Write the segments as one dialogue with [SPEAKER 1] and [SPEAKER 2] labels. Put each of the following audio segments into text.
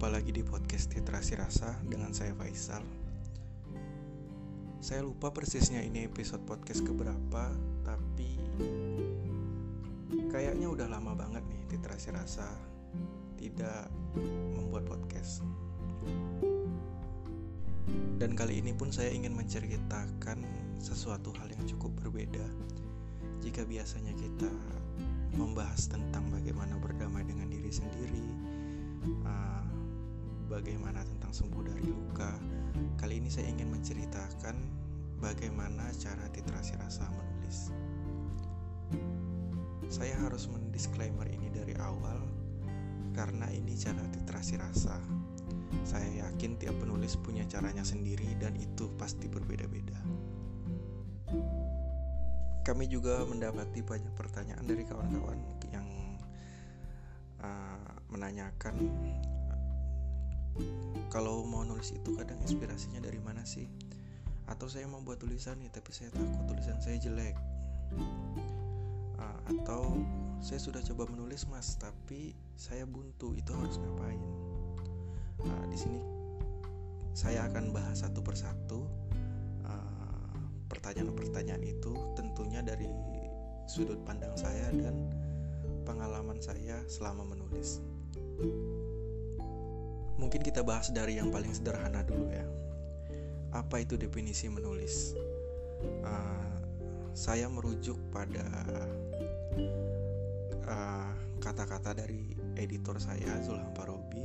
[SPEAKER 1] Jumpa lagi di podcast Titrasi Rasa dengan saya Faisal. Saya lupa persisnya ini episode podcast keberapa, tapi kayaknya udah lama banget nih Titrasi Rasa tidak membuat podcast. Dan kali ini pun saya ingin menceritakan sesuatu hal yang cukup berbeda. Jika biasanya kita membahas tentang bagaimana berdamai dengan diri sendiri, uh, bagaimana tentang sembuh dari luka. Kali ini saya ingin menceritakan bagaimana cara titrasi rasa menulis. Saya harus mendisklaimer ini dari awal karena ini cara titrasi rasa. Saya yakin tiap penulis punya caranya sendiri dan itu pasti berbeda-beda. Kami juga mendapati banyak pertanyaan dari kawan-kawan yang uh, menanyakan kalau mau nulis itu kadang inspirasinya dari mana sih? Atau saya mau buat tulisan nih tapi saya takut tulisan saya jelek. Uh, atau saya sudah coba menulis mas tapi saya buntu itu harus ngapain? Uh, di sini saya akan bahas satu persatu pertanyaan-pertanyaan itu tentunya dari sudut pandang saya dan pengalaman saya selama menulis. Mungkin kita bahas dari yang paling sederhana dulu ya. Apa itu definisi menulis? Uh, saya merujuk pada ah, kata-kata uh, dari editor saya Zulham Parobi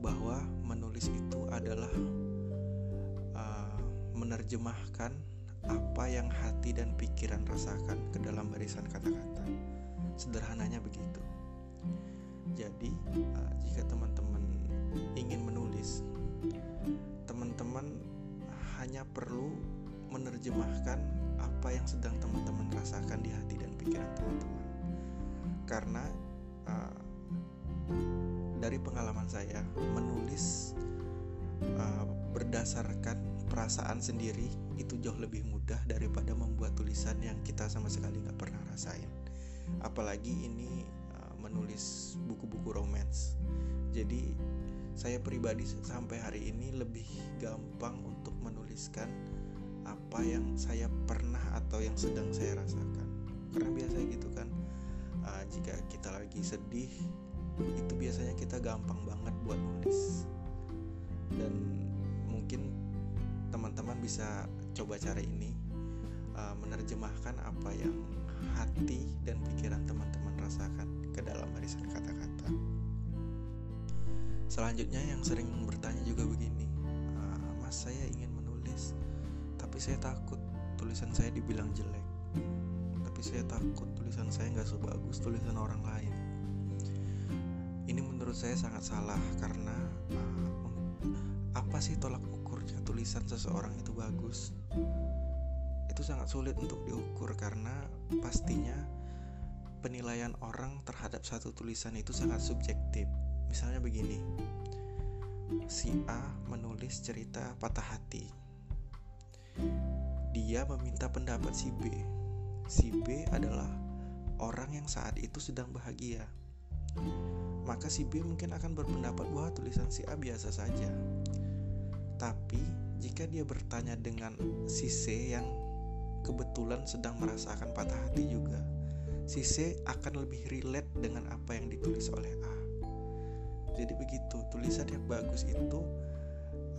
[SPEAKER 1] bahwa menulis itu adalah uh, menerjemahkan apa yang hati dan pikiran rasakan ke dalam barisan kata-kata. Sederhananya begitu. Jadi, uh, jika teman-teman ingin menulis, teman-teman hanya perlu menerjemahkan apa yang sedang teman-teman rasakan di hati dan pikiran teman-teman. Karena uh, dari pengalaman saya, menulis uh, berdasarkan perasaan sendiri itu jauh lebih mudah daripada membuat tulisan yang kita sama sekali nggak pernah rasain. Apalagi ini uh, menulis buku-buku romance. Jadi saya pribadi sampai hari ini lebih gampang untuk menuliskan apa yang saya pernah atau yang sedang saya rasakan karena biasanya gitu kan uh, jika kita lagi sedih itu biasanya kita gampang banget buat nulis dan mungkin teman-teman bisa coba cara ini uh, menerjemahkan apa yang hati dan pikiran teman-teman rasakan ke dalam barisan kata-kata. Selanjutnya yang sering bertanya juga begini, uh, Mas saya ingin menulis, tapi saya takut tulisan saya dibilang jelek, tapi saya takut tulisan saya nggak sebagus tulisan orang lain. Ini menurut saya sangat salah karena uh, apa sih tolak ukurnya tulisan seseorang itu bagus? Itu sangat sulit untuk diukur karena pastinya penilaian orang terhadap satu tulisan itu sangat subjektif misalnya begini si A menulis cerita patah hati. Dia meminta pendapat si B. Si B adalah orang yang saat itu sedang bahagia. Maka si B mungkin akan berpendapat bahwa tulisan si A biasa saja. Tapi jika dia bertanya dengan si C yang kebetulan sedang merasakan patah hati juga, si C akan lebih relate dengan apa yang ditulis oleh A. Jadi begitu, tulisan yang bagus itu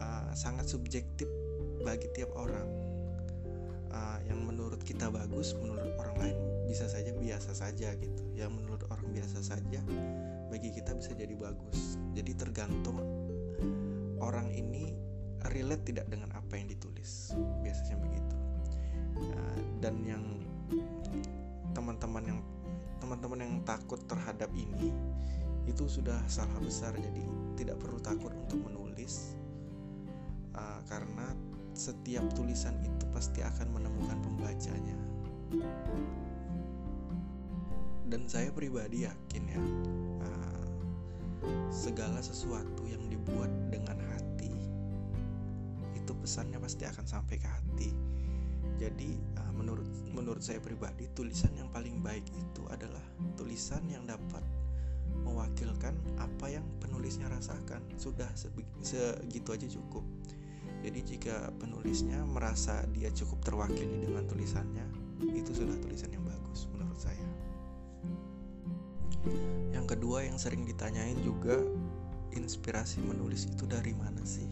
[SPEAKER 1] uh, sangat subjektif bagi tiap orang. Uh, yang menurut kita bagus, menurut orang lain bisa saja biasa saja gitu. Yang menurut orang biasa saja, bagi kita bisa jadi bagus. Jadi tergantung orang ini relate tidak dengan apa yang ditulis biasanya begitu uh, dan yang teman-teman yang teman-teman yang takut terhadap ini itu sudah salah besar jadi tidak perlu takut untuk menulis uh, karena setiap tulisan itu pasti akan menemukan pembacanya. Dan saya pribadi yakin ya uh, segala sesuatu yang dibuat dengan pesannya pasti akan sampai ke hati. Jadi uh, menurut menurut saya pribadi tulisan yang paling baik itu adalah tulisan yang dapat mewakilkan apa yang penulisnya rasakan. Sudah segitu aja cukup. Jadi jika penulisnya merasa dia cukup terwakili dengan tulisannya itu sudah tulisan yang bagus menurut saya. Yang kedua yang sering ditanyain juga inspirasi menulis itu dari mana sih?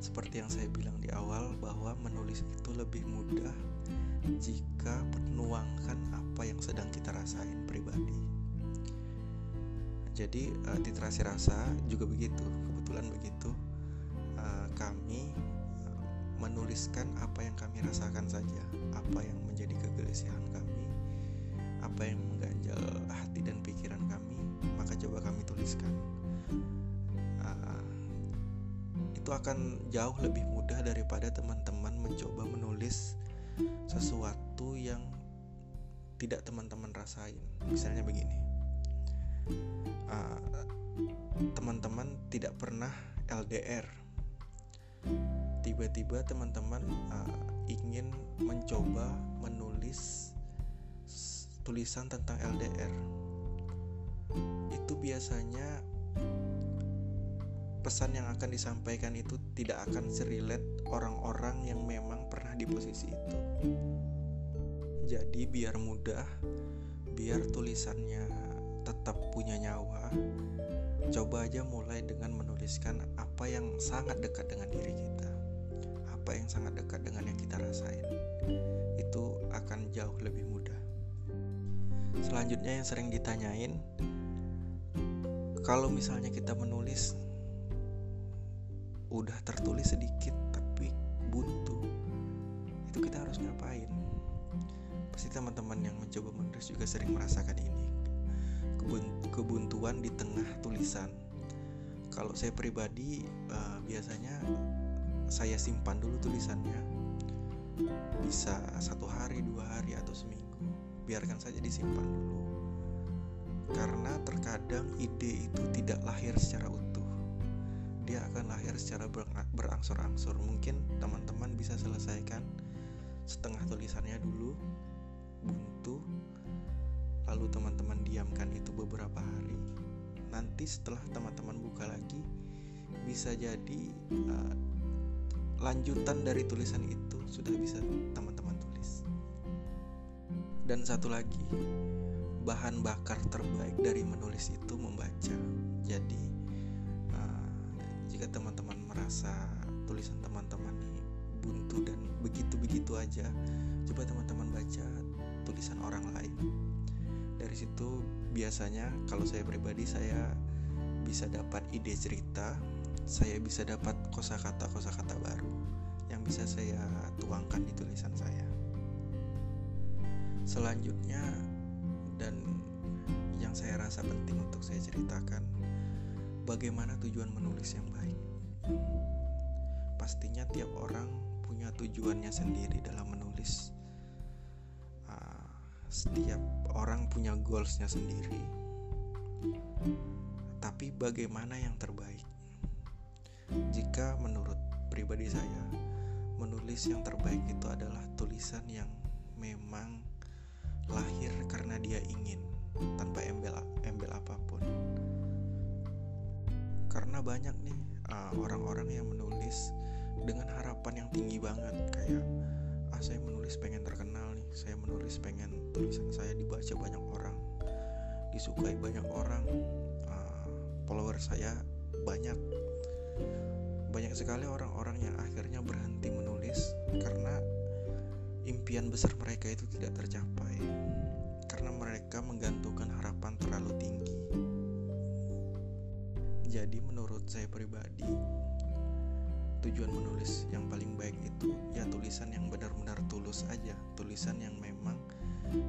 [SPEAKER 1] Seperti yang saya bilang di awal bahwa menulis itu lebih mudah jika menuangkan apa yang sedang kita rasain pribadi. Jadi uh, literasi rasa juga begitu, kebetulan begitu. Uh, kami menuliskan apa yang kami rasakan saja, apa yang menjadi kegelisahan kami, apa yang mengganjal hati dan pikiran kami, maka coba kami tuliskan. Itu akan jauh lebih mudah daripada teman-teman mencoba menulis sesuatu yang tidak teman-teman rasain misalnya begini uh, teman-teman tidak pernah LDR tiba-tiba teman-teman uh, ingin mencoba menulis tulisan tentang LDR itu biasanya pesan yang akan disampaikan itu tidak akan serilet orang-orang yang memang pernah di posisi itu. Jadi biar mudah, biar tulisannya tetap punya nyawa, coba aja mulai dengan menuliskan apa yang sangat dekat dengan diri kita. Apa yang sangat dekat dengan yang kita rasain. Itu akan jauh lebih mudah. Selanjutnya yang sering ditanyain, kalau misalnya kita menulis udah tertulis sedikit tapi buntu itu kita harus ngapain pasti teman-teman yang mencoba menulis juga sering merasakan ini kebuntuan di tengah tulisan. Kalau saya pribadi uh, biasanya saya simpan dulu tulisannya. Bisa satu hari dua hari atau seminggu. Biarkan saja disimpan dulu. Karena terkadang ide itu tidak lahir secara utuh. Dia akan lahir secara berangsur-angsur. Mungkin teman-teman bisa selesaikan setengah tulisannya dulu diamkan itu beberapa hari. Nanti setelah teman-teman buka lagi bisa jadi uh, lanjutan dari tulisan itu sudah bisa teman-teman tulis. Dan satu lagi bahan bakar terbaik dari menulis itu membaca. Jadi jika teman-teman merasa tulisan teman-teman ini buntu dan begitu-begitu aja coba teman-teman baca tulisan orang lain dari situ biasanya kalau saya pribadi saya bisa dapat ide cerita saya bisa dapat kosakata kosakata baru yang bisa saya tuangkan di tulisan saya selanjutnya dan yang saya rasa penting untuk saya ceritakan bagaimana tujuan menulis yang baik. Pastinya tiap orang punya tujuannya sendiri dalam menulis. Uh, setiap orang punya goalsnya sendiri. Tapi bagaimana yang terbaik? Jika menurut pribadi saya, menulis yang terbaik itu adalah tulisan yang memang lahir karena dia ingin tanpa embel embel apa pun karena banyak nih uh, orang-orang uh, yang menulis dengan harapan yang tinggi banget kayak ah saya menulis pengen terkenal saya menulis pengen tulisan saya dibaca banyak orang disukai banyak orang uh, follower saya banyak. Banyak sekali orang-orang yang akhirnya berhenti menulis karena impian besar mereka itu tidak tercapai. Karena mereka menggantungkan harapan terlalu tinggi. Jadi menurut saya pribadi tujuan menulis yang paling baik itu ya tulisan yang benar-benar tulus aja tulisan yang memang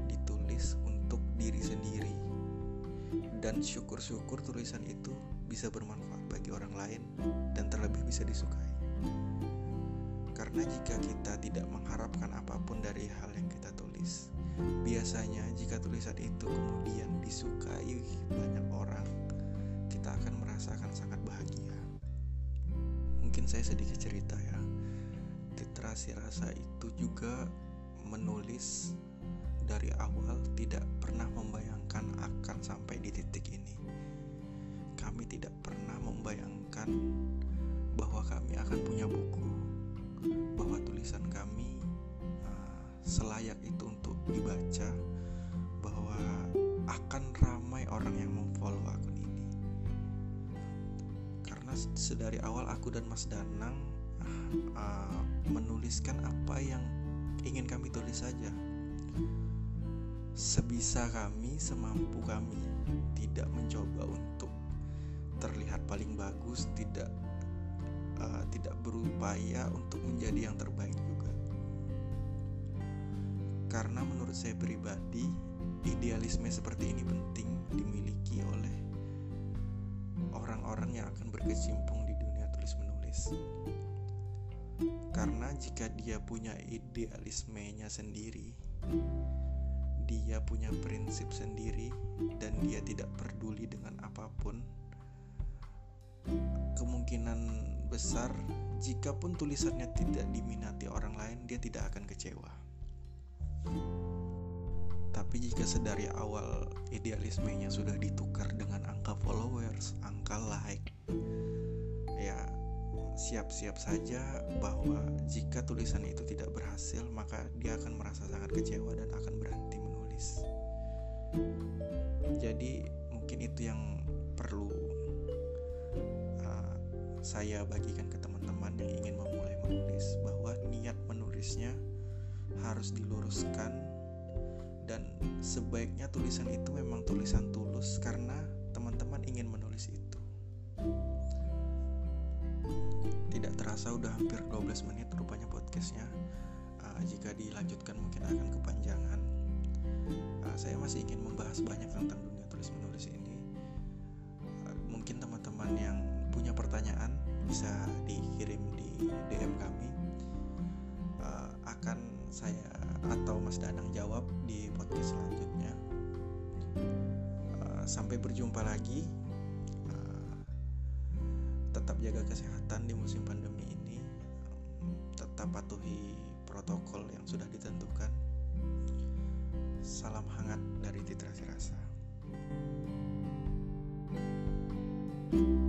[SPEAKER 1] ditulis untuk diri sendiri dan syukur-syukur tulisan itu bisa bermanfaat bagi orang lain dan terlebih bisa disukai karena jika kita tidak mengharapkan apa pun dari hal yang kita tulis biasanya jika tulisan itu kemudian disukai banyak orang kita akan merasakan sangat. Mungkin saya sedikit cerita ya. Literasi rasa itu juga menulis dari awal tidak pernah membayangkan akan sampai di titik ini. Kami tidak pernah membayangkan bahwa kami akan punya buku, bahwa tulisan kami uh, selayak itu untuk dibaca, Sedari awal aku dan Mas Danang uh, menuliskan apa yang ingin kami tulis saja. Sebisa kami, semampu kami, tidak mencoba untuk terlihat paling bagus, tidak uh, tidak berupaya untuk menjadi yang terbaik juga. Karena menurut saya pribadi, idealisme seperti ini penting dimiliki oleh orang-orang yang akan berkecimpung di dunia tulis menulis karena jika dia punya idealismenya sendiri, dia punya prinsip sendiri, dan dia tidak peduli dengan apa pun, kemungkinan besar jika pun tulisannya tidak diminati orang lain, dia tidak akan kecewa. Tapi jika sedari awal idealismenya sudah ditukar dengan angka followers, angka like, ya siap-siap saja bahwa jika tulisan itu tidak berhasil, maka dia akan merasa sangat kecewa dan akan berhenti menulis. Jadi, mungkin itu yang perlu uh, saya bagikan ke teman-teman yang ingin memulai menulis, bahwa niat menulisnya harus diluruskan, dan sebaiknya tulisan itu memang tulisan tulus karena ingin menulis itu. Tidak terasa udah hampir 12 menit rupanya podcastnya. Uh, Jika dilanjutkan mungkin akan kepanjangan. Uh, Saya masih ingin membahas banyak tentang dunia tulis-menulis ini. Uh, Mungkin teman-teman yang punya pertanyaan bisa dikirim di DM kami. Uh, Akan saya atau Mas Danang jawab di podcast uh, sampai berjumpa lagi. Ah, tetap jaga kesehatan di musim pandemi ini. Tetap patuhi protokol yang sudah ditentukan. Salam hangat dari Titrasi Rasa. thank you